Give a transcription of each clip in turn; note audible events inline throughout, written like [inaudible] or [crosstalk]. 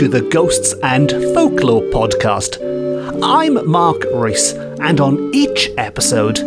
to the Ghosts and Folklore podcast. I'm Mark Rees, and on each episode,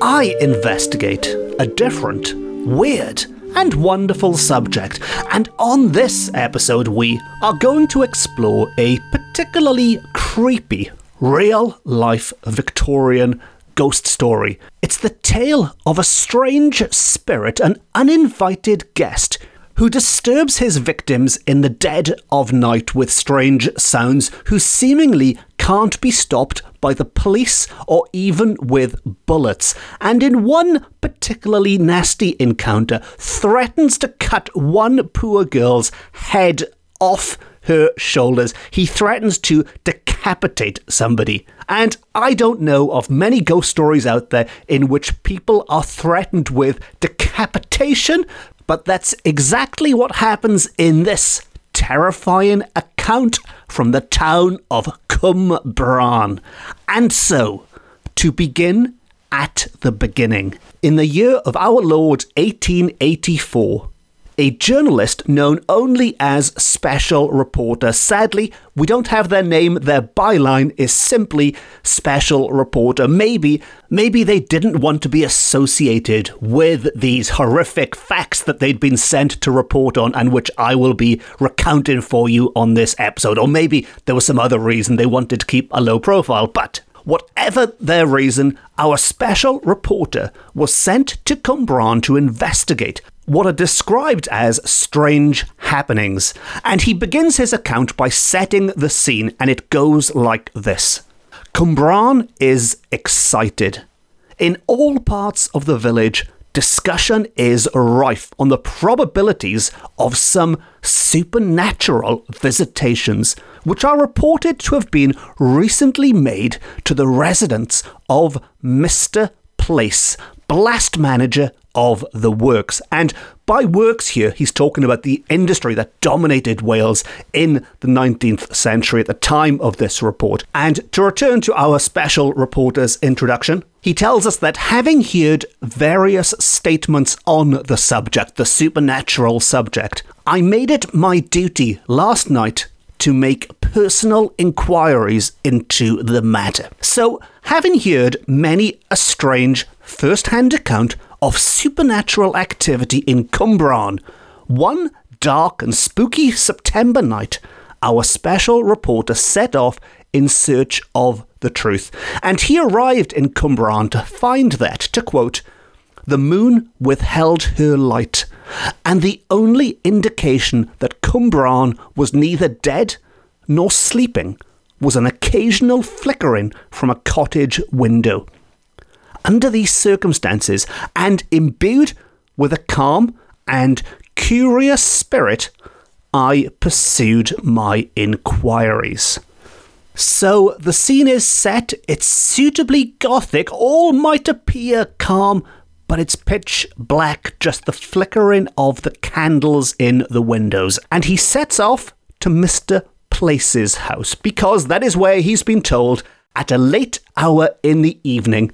I investigate a different, weird, and wonderful subject. And on this episode, we are going to explore a particularly creepy, real life Victorian ghost story. It's the tale of a strange spirit, an uninvited guest who disturbs his victims in the dead of night with strange sounds, who seemingly can't be stopped by the police or even with bullets, and in one particularly nasty encounter, threatens to cut one poor girl's head off her shoulders. He threatens to decapitate somebody. And I don't know of many ghost stories out there in which people are threatened with decapitation, but that's exactly what happens in this terrifying account from the town of Cwmbran. And so, to begin at the beginning, in the year of our Lord 1884, a journalist known only as Special Reporter. Sadly, we don't have their name. Their byline is simply Special Reporter. Maybe, maybe they didn't want to be associated with these horrific facts that they'd been sent to report on and which I will be recounting for you on this episode. Or maybe there was some other reason they wanted to keep a low profile. But Whatever their reason, our special reporter was sent to Cwmbran to investigate what are described as strange happenings. And he begins his account by setting the scene, and it goes like this Cwmbran is excited. In all parts of the village, discussion is rife on the probabilities of some supernatural visitations, which are reported to have been recently made to the residents of Mr. Place, blast manager of the works. And by works here, he's talking about the industry that dominated Wales in the 19th century at the time of this report. And to return to our special reporter's introduction, he tells us that having heard various statements on the subject, the supernatural subject, I made it my duty last night to make personal inquiries into the matter. So, having heard many a strange first hand account of supernatural activity in Cwmbran. One dark and spooky September night, our special reporter set off in search of the truth, and he arrived in Cwmbran to find that, to quote, the moon withheld her light, and the only indication that Cwmbran was neither dead nor sleeping was an occasional flickering from a cottage window. Under these circumstances, and imbued with a calm and curious spirit, I pursued my inquiries. So the scene is set, it's suitably gothic, all might appear calm, but it's pitch black, just the flickering of the candles in the windows. And he sets off to Mr. Place's house, because that is where he's been told at a late hour in the evening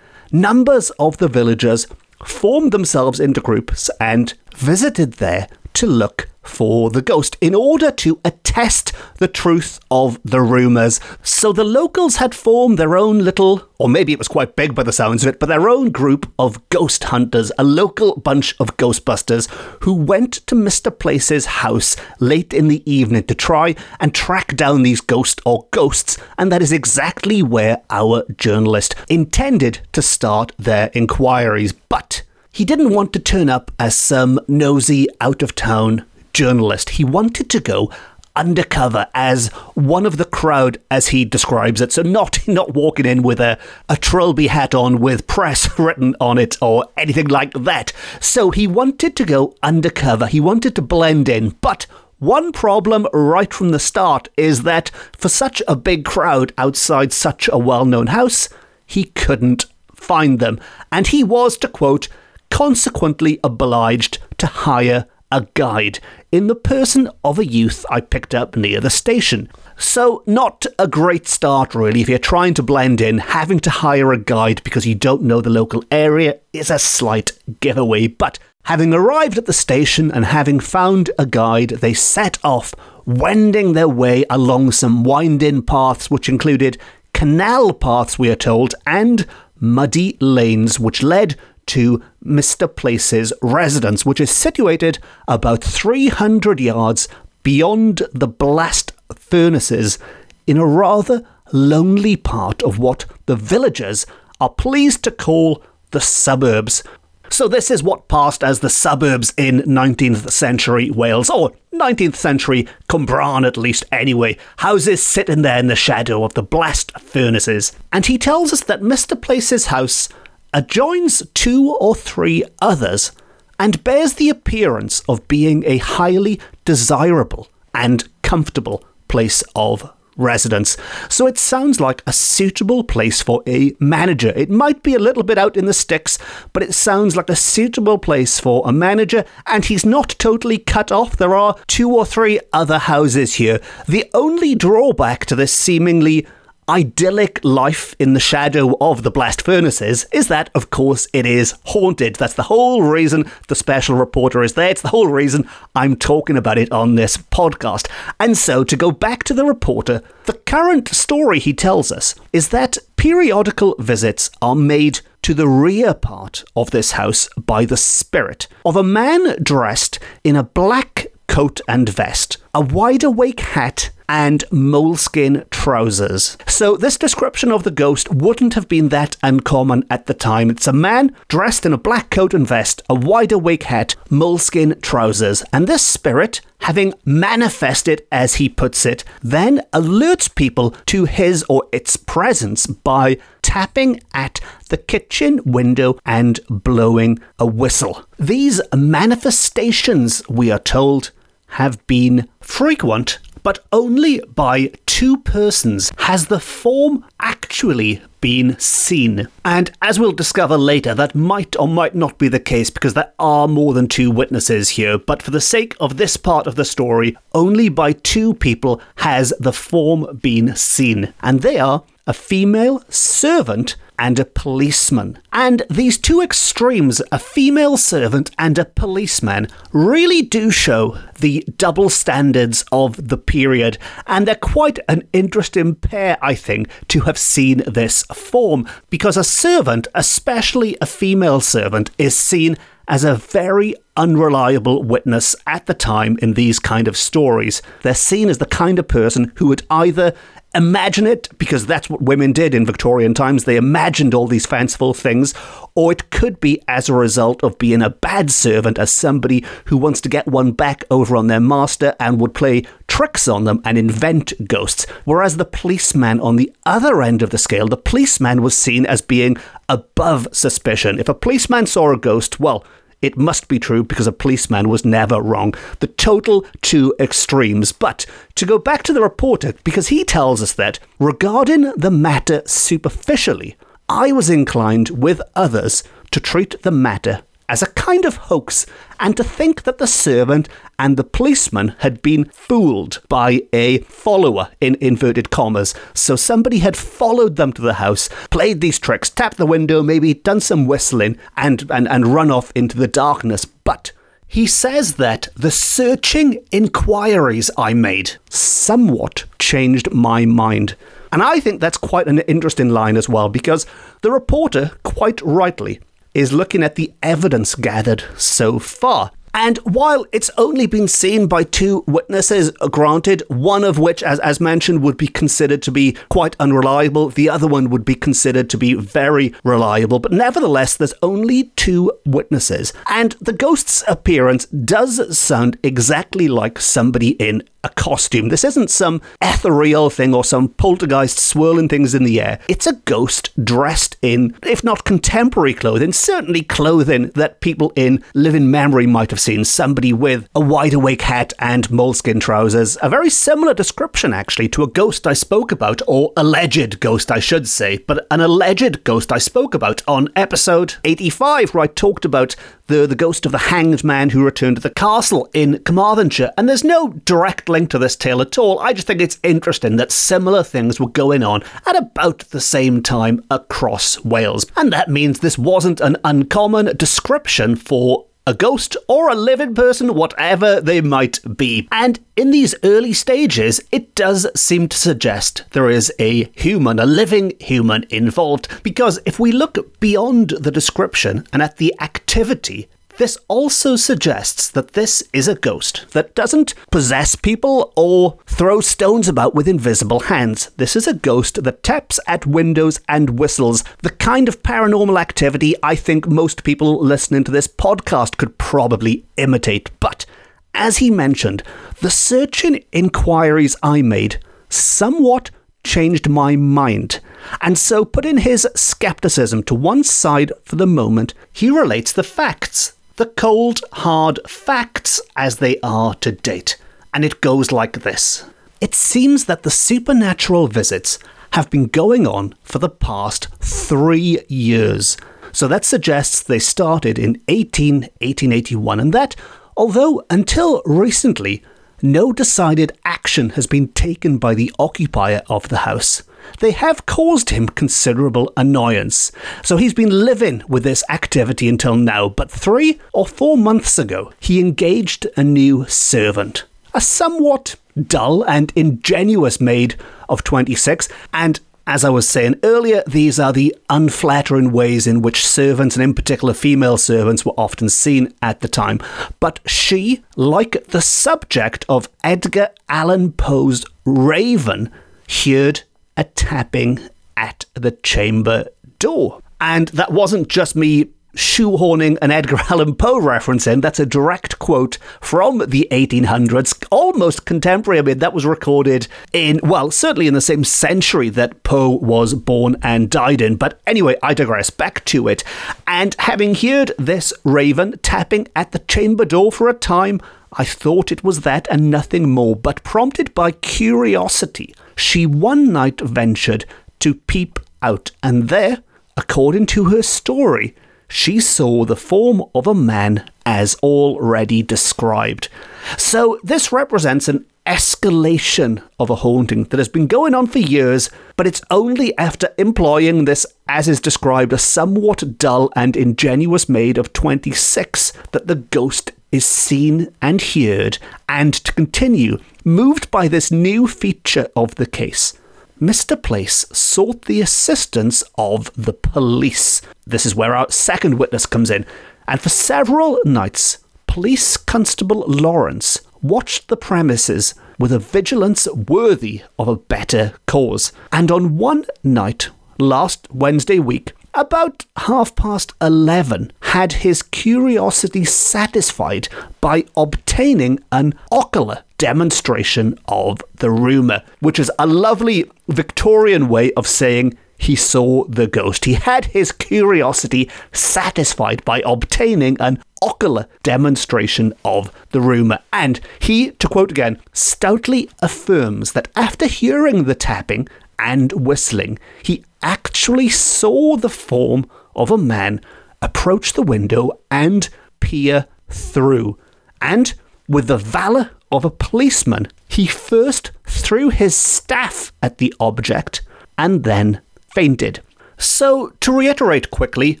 numbers of the villagers formed themselves into groups and visited there to look for the ghost in order to attest the truth of the rumours. So the locals had formed their own little, or maybe it was quite big by the sounds of it, but their own group of ghost hunters, a local bunch of ghostbusters who went to Mr. Place's house late in the evening to try and track down these ghosts or ghosts, and that is exactly where our journalist intended to start their inquiries. But he didn't want to turn up as some nosy, out of town journalist. He wanted to go undercover as one of the crowd, as he describes it. So not [laughs] not walking in with a, a trilby hat on with press [laughs] written on it or anything like that. So he wanted to go undercover. He wanted to blend in, but one problem right from the start is that for such a big crowd outside such a well known house, he couldn't find them. And he was, to quote, consequently obliged to hire a guide in the person of a youth I picked up near the station. So, not a great start, really. If you're trying to blend in, having to hire a guide because you don't know the local area is a slight giveaway. But having arrived at the station and having found a guide, they set off wending their way along some wind-in paths which included canal paths, we are told, and muddy lanes which led to Mr. Place's residence, which is situated about 300 yards beyond the blast furnaces in a rather lonely part of what the villagers are pleased to call the suburbs. So, this is what passed as the suburbs in 19th century Wales, or 19th century Cwmbran at least, anyway. Houses sitting there in the shadow of the blast furnaces. And he tells us that Mr. Place's house adjoins two or three others and bears the appearance of being a highly desirable and comfortable place of residence. So it sounds like a suitable place for a manager. It might be a little bit out in the sticks, but it sounds like a suitable place for a manager, and he's not totally cut off. There are two or three other houses here. The only drawback to this seemingly idyllic life in the shadow of the blast furnaces is that, of course, it is haunted. That's the whole reason the special reporter is there. It's the whole reason I'm talking about it on this podcast. And so, to go back to the reporter, the current story he tells us is that periodical visits are made to the rear part of this house by the spirit of a man dressed in a black coat and vest, a wide awake hat, and moleskin trousers. So, this description of the ghost wouldn't have been that uncommon at the time. It's a man dressed in a black coat and vest, a wide awake hat, moleskin trousers, and this spirit, having manifested as he puts it, then alerts people to his or its presence by tapping at the kitchen window and blowing a whistle. These manifestations, we are told, have been frequent but only by two persons has the form actually been seen. And as we'll discover later, that might or might not be the case because there are more than two witnesses here. But for the sake of this part of the story, only by two people has the form been seen. And they are a female servant and a policeman. And these two extremes, a female servant and a policeman, really do show the double standards of the period. And they're quite an interesting pair, I think, to have seen this form, because a servant, especially a female servant, is seen as a very unreliable witness at the time in these kind of stories. They're seen as the kind of person who would either imagine it because that's what women did in Victorian times. They imagined all these fanciful things, or it could be as a result of being a bad servant, as somebody who wants to get one back over on their master and would play tricks on them and invent ghosts. Whereas the policeman on the other end of the scale, the policeman was seen as being above suspicion. If a policeman saw a ghost, well, it must be true because a policeman was never wrong. The total two extremes. But to go back to the reporter, because he tells us that regarding the matter superficially, I was inclined with others to treat the matter as a kind of hoax and to think that the servant and the policeman had been fooled by a follower in inverted commas. So somebody had followed them to the house, played these tricks, tapped the window, maybe done some whistling, and, and, and run off into the darkness. But he says that the searching inquiries I made somewhat changed my mind. And I think that's quite an interesting line as well, because the reporter, quite rightly, is looking at the evidence gathered so far. And while it's only been seen by two witnesses, granted, one of which, as, as mentioned, would be considered to be quite unreliable, the other one would be considered to be very reliable, but nevertheless, there's only two witnesses. And the ghost's appearance does sound exactly like somebody in a costume. This isn't some ethereal thing or some poltergeist swirling things in the air. It's a ghost dressed in, if not contemporary clothing, certainly clothing that people in living memory might have seen. Somebody with a wide awake hat and moleskin trousers. A very similar description, actually, to a ghost I spoke about, or alleged ghost, I should say, but an alleged ghost I spoke about on episode 85, where I talked about the, the ghost of the hanged man who returned to the castle in Carmarthenshire. And there's no direct link to this tale at all. I just think it's interesting that similar things were going on at about the same time across Wales. And that means this wasn't an uncommon description for a ghost or a living person, whatever they might be. And in these early stages, it does seem to suggest there is a human, a living human involved, because if we look beyond the description and at the activity, this also suggests that this is a ghost that doesn't possess people or throw stones about with invisible hands. This is a ghost that taps at windows and whistles, the kind of paranormal activity I think most people listening to this podcast could probably imitate. But as he mentioned, the searching inquiries I made somewhat changed my mind. And so, putting his skepticism to one side for the moment, he relates the facts the cold, hard facts as they are to date. And it goes like this It seems that the supernatural visits have been going on for the past three years. So that suggests they started in 18, 1881, and that, although until recently, no decided action has been taken by the occupier of the house, they have caused him considerable annoyance. So he's been living with this activity until now, but three or four months ago, he engaged a new servant. A somewhat dull and ingenuous maid of 26, and as I was saying earlier, these are the unflattering ways in which servants, and in particular female servants, were often seen at the time. But she, like the subject of Edgar Allan Poe's Raven, heard a tapping at the chamber door. And that wasn't just me shoehorning an Edgar Allan Poe reference in. That's a direct quote from the 1800s, almost contemporary. I mean, that was recorded in, well, certainly in the same century that Poe was born and died in. But anyway, I digress. Back to it. And having heard this raven tapping at the chamber door for a time, I thought it was that and nothing more, but prompted by curiosity, she one night ventured to peep out, and there, according to her story, she saw the form of a man as already described. So, this represents an escalation of a haunting that has been going on for years, but it's only after employing this, as is described, a somewhat dull and ingenuous maid of 26 that the ghost is seen and heard, and to continue, moved by this new feature of the case. Mr. Place sought the assistance of the police. This is where our second witness comes in, and for several nights, Police Constable Lawrence watched the premises with a vigilance worthy of a better cause. And on one night, last Wednesday week, about half past 11, had his curiosity satisfied by obtaining an ocular demonstration of the rumour, which is a lovely Victorian way of saying he saw the ghost. He had his curiosity satisfied by obtaining an ocular demonstration of the rumour. And he, to quote again, stoutly affirms that after hearing the tapping and whistling, he actually saw the form of a man approach the window and peer through. And with the valour of a policeman, he first threw his staff at the object and then fainted. So, to reiterate quickly,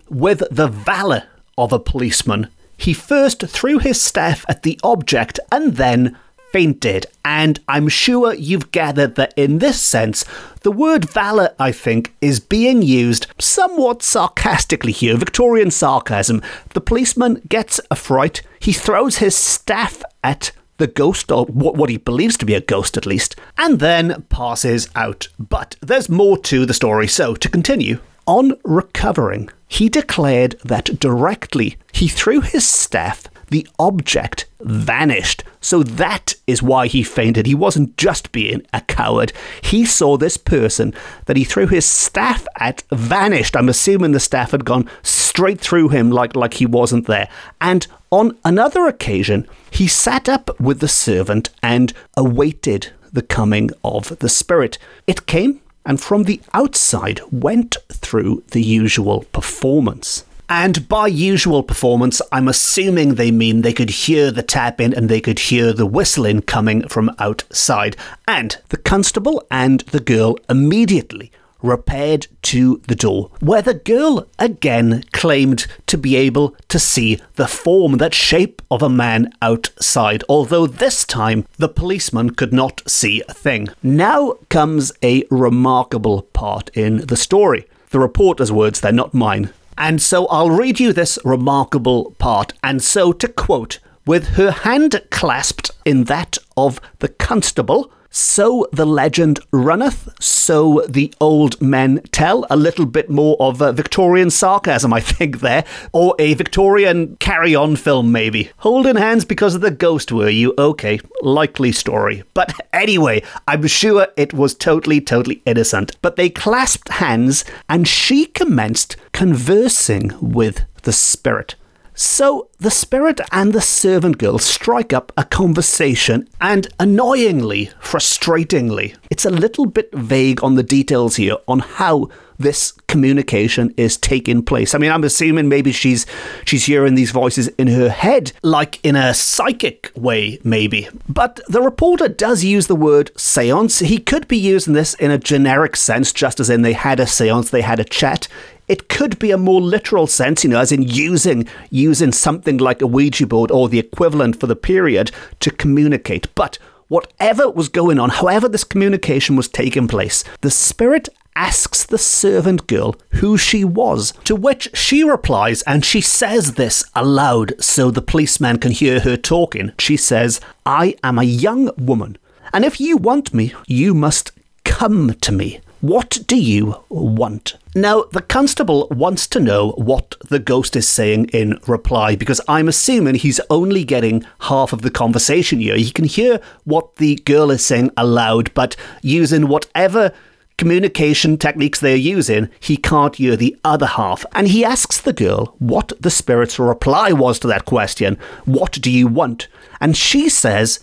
with the valour of a policeman, he first threw his staff at the object and then fainted. And I'm sure you've gathered that in this sense, the word valour, I think, is being used somewhat sarcastically here, Victorian sarcasm. The policeman gets a fright, he throws his staff at the ghost, or what he believes to be a ghost at least, and then passes out. But there's more to the story, so to continue. On recovering, he declared that directly he threw his staff the object vanished. So that is why he fainted. He wasn't just being a coward. He saw this person that he threw his staff at vanished. I'm assuming the staff had gone straight through him like, like he wasn't there. And on another occasion, he sat up with the servant and awaited the coming of the spirit. It came and from the outside went through the usual performance. And by usual performance, I'm assuming they mean they could hear the tapping and they could hear the whistling coming from outside. And the constable and the girl immediately repaired to the door, where the girl again claimed to be able to see the form, that shape of a man outside, although this time the policeman could not see a thing. Now comes a remarkable part in the story. The reporter's words, they're not mine. And so I'll read you this remarkable part. And so, to quote, with her hand clasped in that of the constable, so the legend runneth, so the old men tell. A little bit more of a Victorian sarcasm, I think, there. Or a Victorian carry on film, maybe. Holding hands because of the ghost, were you? Okay, likely story. But anyway, I'm sure it was totally, totally innocent. But they clasped hands and she commenced conversing with the spirit. So the spirit and the servant girl strike up a conversation, and annoyingly, frustratingly, it's a little bit vague on the details here on how this communication is taking place. I mean, I'm assuming maybe she's she's hearing these voices in her head, like in a psychic way, maybe. But the reporter does use the word seance. He could be using this in a generic sense, just as in they had a seance, they had a chat. It could be a more literal sense, you know, as in using using something like a Ouija board or the equivalent for the period to communicate. But whatever was going on, however this communication was taking place, the spirit asks the servant girl who she was, to which she replies, and she says this aloud so the policeman can hear her talking. She says, I am a young woman, and if you want me, you must come to me. What do you want? Now, the constable wants to know what the ghost is saying in reply because I'm assuming he's only getting half of the conversation here. He can hear what the girl is saying aloud, but using whatever communication techniques they're using, he can't hear the other half. And he asks the girl what the spirit's reply was to that question What do you want? And she says,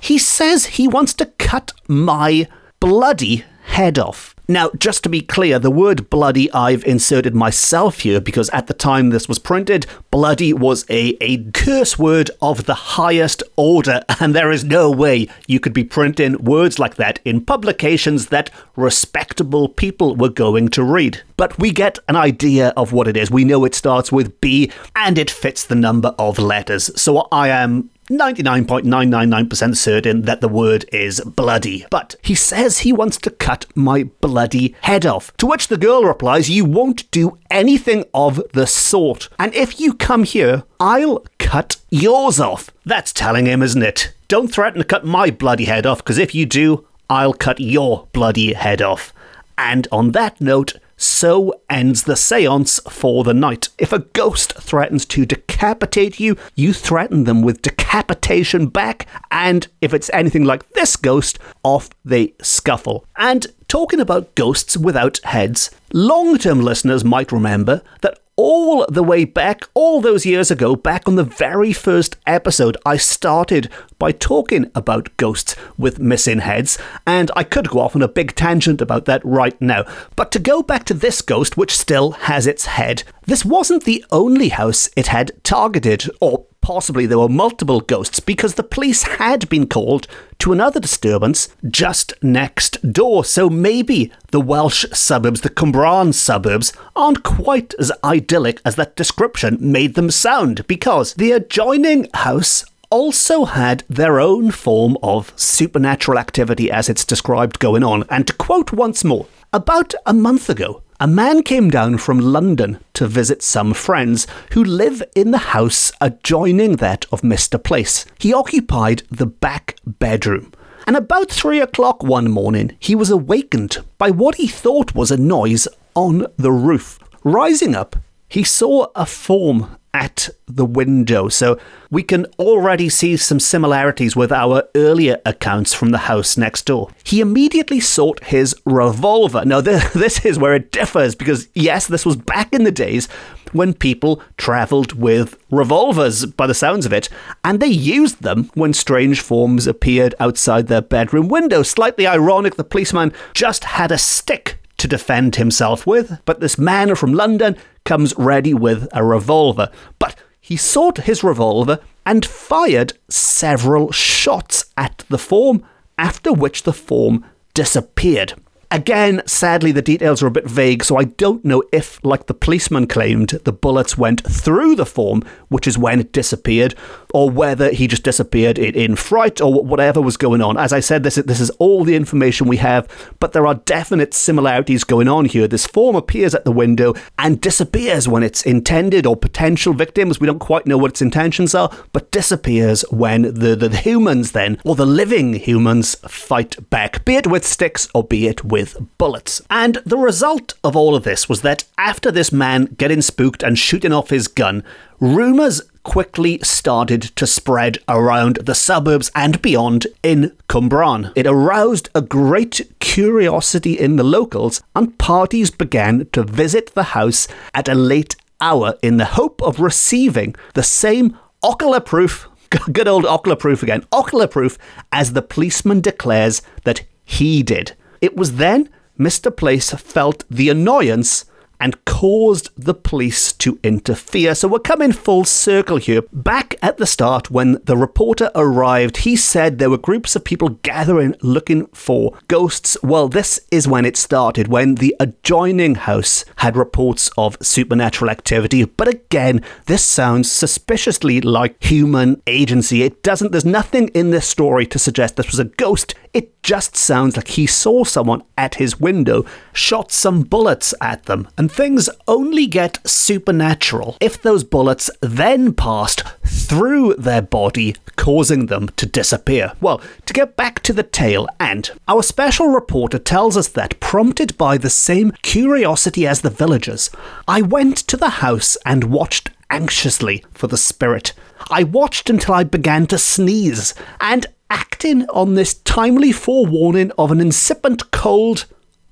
He says he wants to cut my bloody head off. Now, just to be clear, the word bloody I've inserted myself here because at the time this was printed, bloody was a, a curse word of the highest order, [laughs] and there is no way you could be printing words like that in publications that respectable people were going to read. But we get an idea of what it is. We know it starts with B and it fits the number of letters. So I am 99.999% certain that the word is bloody. But he says he wants to cut my bloody head off. To which the girl replies, You won't do anything of the sort. And if you come here, I'll cut yours off. That's telling him, isn't it? Don't threaten to cut my bloody head off, because if you do, I'll cut your bloody head off. And on that note, so ends the seance for the night. If a ghost threatens to decapitate you, you threaten them with decapitation back, and if it's anything like this ghost, off they scuffle. And talking about ghosts without heads, long term listeners might remember that all the way back, all those years ago, back on the very first episode, I started by talking about ghosts with missing heads, and I could go off on a big tangent about that right now. But to go back to this ghost, which still has its head, this wasn't the only house it had targeted, or possibly there were multiple ghosts because the police had been called to another disturbance just next door. So maybe the Welsh suburbs, the Cwmbran suburbs, aren't quite as idyllic as that description made them sound because the adjoining house also had their own form of supernatural activity as it's described going on. And to quote once more, about a month ago, a man came down from London to visit some friends who live in the house adjoining that of Mr. Place. He occupied the back bedroom. And about three o'clock one morning, he was awakened by what he thought was a noise on the roof. Rising up, he saw a form at the window. So we can already see some similarities with our earlier accounts from the house next door. He immediately sought his revolver. Now, [laughs] this is where it differs because, yes, this was back in the days when people travelled with revolvers, by the sounds of it, and they used them when strange forms appeared outside their bedroom window. Slightly ironic, the policeman just had a stick to defend himself with, but this man from London comes ready with a revolver. But he sought his revolver and fired several shots at the form, after which the form disappeared. Again, sadly, the details are a bit vague, so I don't know if, like the policeman claimed, the bullets went through the form, which is when it disappeared, or whether he just disappeared in, in fright or whatever was going on. As I said, this is, this is all the information we have, but there are definite similarities going on here. This form appears at the window and disappears when it's intended or potential victims. We don't quite know what its intentions are, but disappears when the, the humans then, or the living humans, fight back, be it with sticks or be it with with bullets. And the result of all of this was that after this man getting spooked and shooting off his gun, rumours quickly started to spread around the suburbs and beyond in Cwmbran. It aroused a great curiosity in the locals, and parties began to visit the house at a late hour in the hope of receiving the same ocular proof. [laughs] Good old ocular proof again. Ocular proof as the policeman declares that he did. It was then Mr. Place felt the annoyance and caused the police to interfere. So we're coming full circle here. Back at the start, when the reporter arrived, he said there were groups of people gathering looking for ghosts. Well, this is when it started, when the adjoining house had reports of supernatural activity. But again, this sounds suspiciously like human agency. It doesn't, there's nothing in this story to suggest this was a ghost. It just sounds like he saw someone at his window, shot some bullets at them, and things only get supernatural if those bullets then passed through their body, causing them to disappear. Well, to get back to the tale, and our special reporter tells us that, prompted by the same curiosity as the villagers, I went to the house and watched anxiously for the spirit. I watched until I began to sneeze, and acting on this timely forewarning of an incipient cold,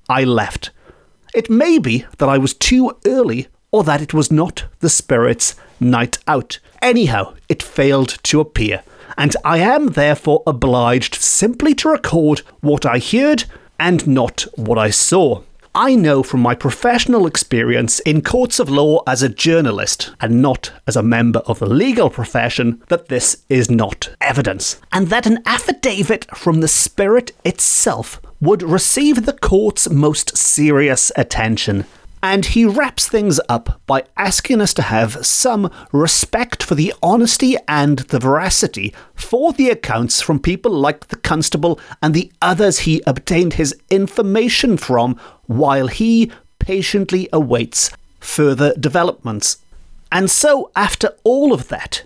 I left. It may be that I was too early or that it was not the spirit's night out. Anyhow, it failed to appear, and I am therefore obliged simply to record what I heard and not what I saw. I know from my professional experience in courts of law as a journalist and not as a member of the legal profession that this is not evidence, and that an affidavit from the spirit itself would receive the court's most serious attention. And he wraps things up by asking us to have some respect for the honesty and the veracity for the accounts from people like the constable and the others he obtained his information from while he patiently awaits further developments. And so, after all of that,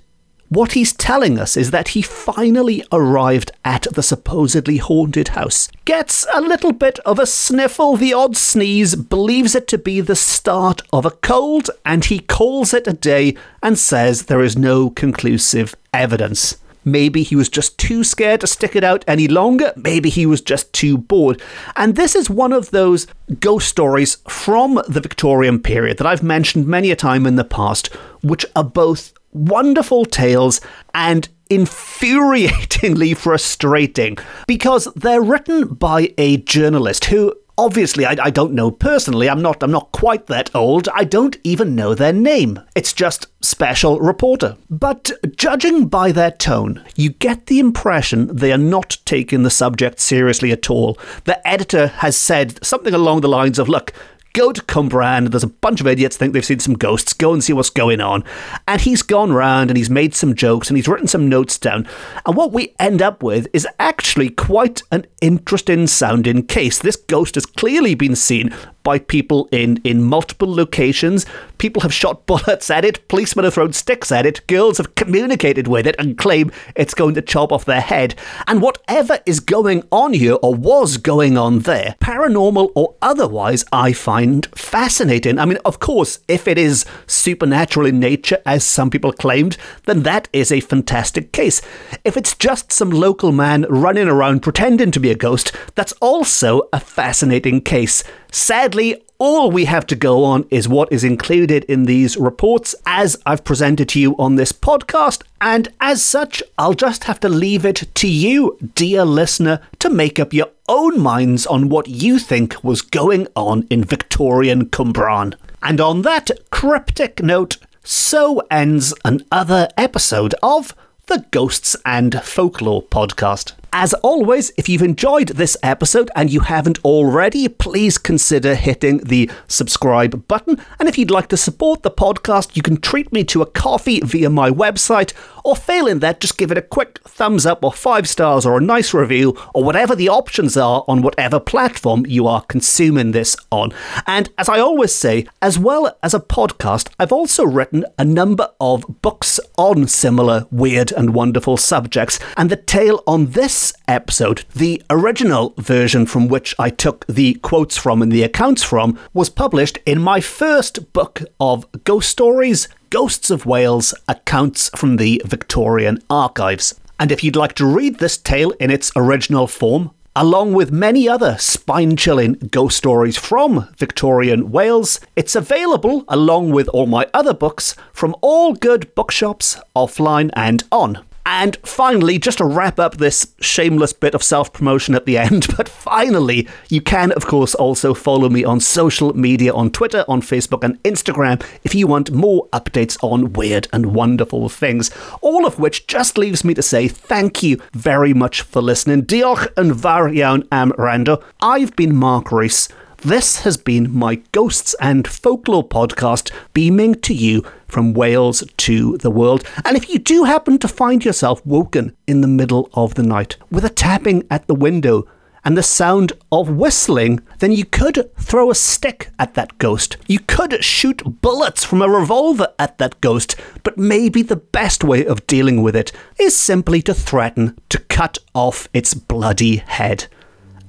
what he's telling us is that he finally arrived at the supposedly haunted house, gets a little bit of a sniffle, the odd sneeze, believes it to be the start of a cold, and he calls it a day and says there is no conclusive evidence. Maybe he was just too scared to stick it out any longer. Maybe he was just too bored. And this is one of those ghost stories from the Victorian period that I've mentioned many a time in the past, which are both wonderful tales and infuriatingly [laughs] frustrating because they're written by a journalist who obviously I, I, don't know personally. I'm not i'm not quite that old. I don't even know their name. It's just special reporter. But judging by their tone you get the impression they are not taking the subject seriously at all. The editor has said something along the lines of look go to Cwmbran. There's a bunch of idiots think they've seen some ghosts. Go and see what's going on. And he's gone round and he's made some jokes and he's written some notes down. And what we end up with is actually quite an interesting sounding case. This ghost has clearly been seen by people in, in multiple locations. People have shot bullets at it, policemen have thrown sticks at it, girls have communicated with it and claim it's going to chop off their head. And whatever is going on here or was going on there, paranormal or otherwise, I find fascinating. I mean, of course, if it is supernatural in nature, as some people claimed, then that is a fantastic case. If it's just some local man running around pretending to be a ghost, that's also a fascinating case. Sadly, all we have to go on is what is included in these reports as I've presented to you on this podcast. And as such, I'll just have to leave it to you, dear listener, to make up your own minds on what you think was going on in Victorian Cwmbran. And on that cryptic note, so ends another episode of the Ghosts and Folklore podcast. As always, if you've enjoyed this episode and you haven't already, please consider hitting the subscribe button. And if you'd like to support the podcast, you can treat me to a coffee via my website, or failing that, just give it a quick thumbs up or five stars or a nice review, or whatever the options are on whatever platform you are consuming this on. And as I always say, as well as a podcast, I've also written a number of books on similar weird and wonderful subjects. And the tale on this episode, the original version from which I took the quotes from and the accounts from, was published in my first book of ghost stories, Ghosts of Wales Accounts from the Victorian Archives. And if you'd like to read this tale in its original form, along with many other spine chilling ghost stories from Victorian Wales. It's available along with all my other books from all good bookshops, offline and on. And finally, just to wrap up this shameless bit of self promotion at the end, [laughs] but finally, you can, of course, also follow me on social media on Twitter, on Facebook, and Instagram if you want more updates on weird and wonderful things. All of which just leaves me to say thank you very much for listening. Diolch yn fawr am wrando. I've been Mark Rees. This has been my Ghosts and Folklore podcast, beaming to you from Wales to the world. And if you do happen to find yourself woken in the middle of the night with a tapping at the window, and the sound of whistling, then you could throw a stick at that ghost. You could shoot bullets from a revolver at that ghost, but maybe the best way of dealing with it is simply to threaten to cut off its bloody head.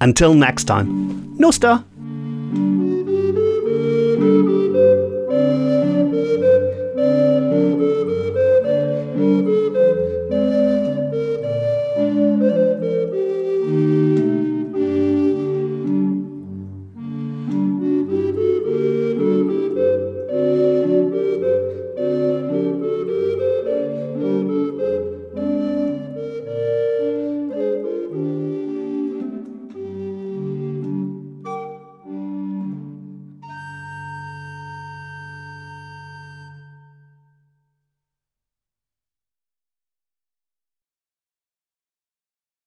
Until next time, nos da.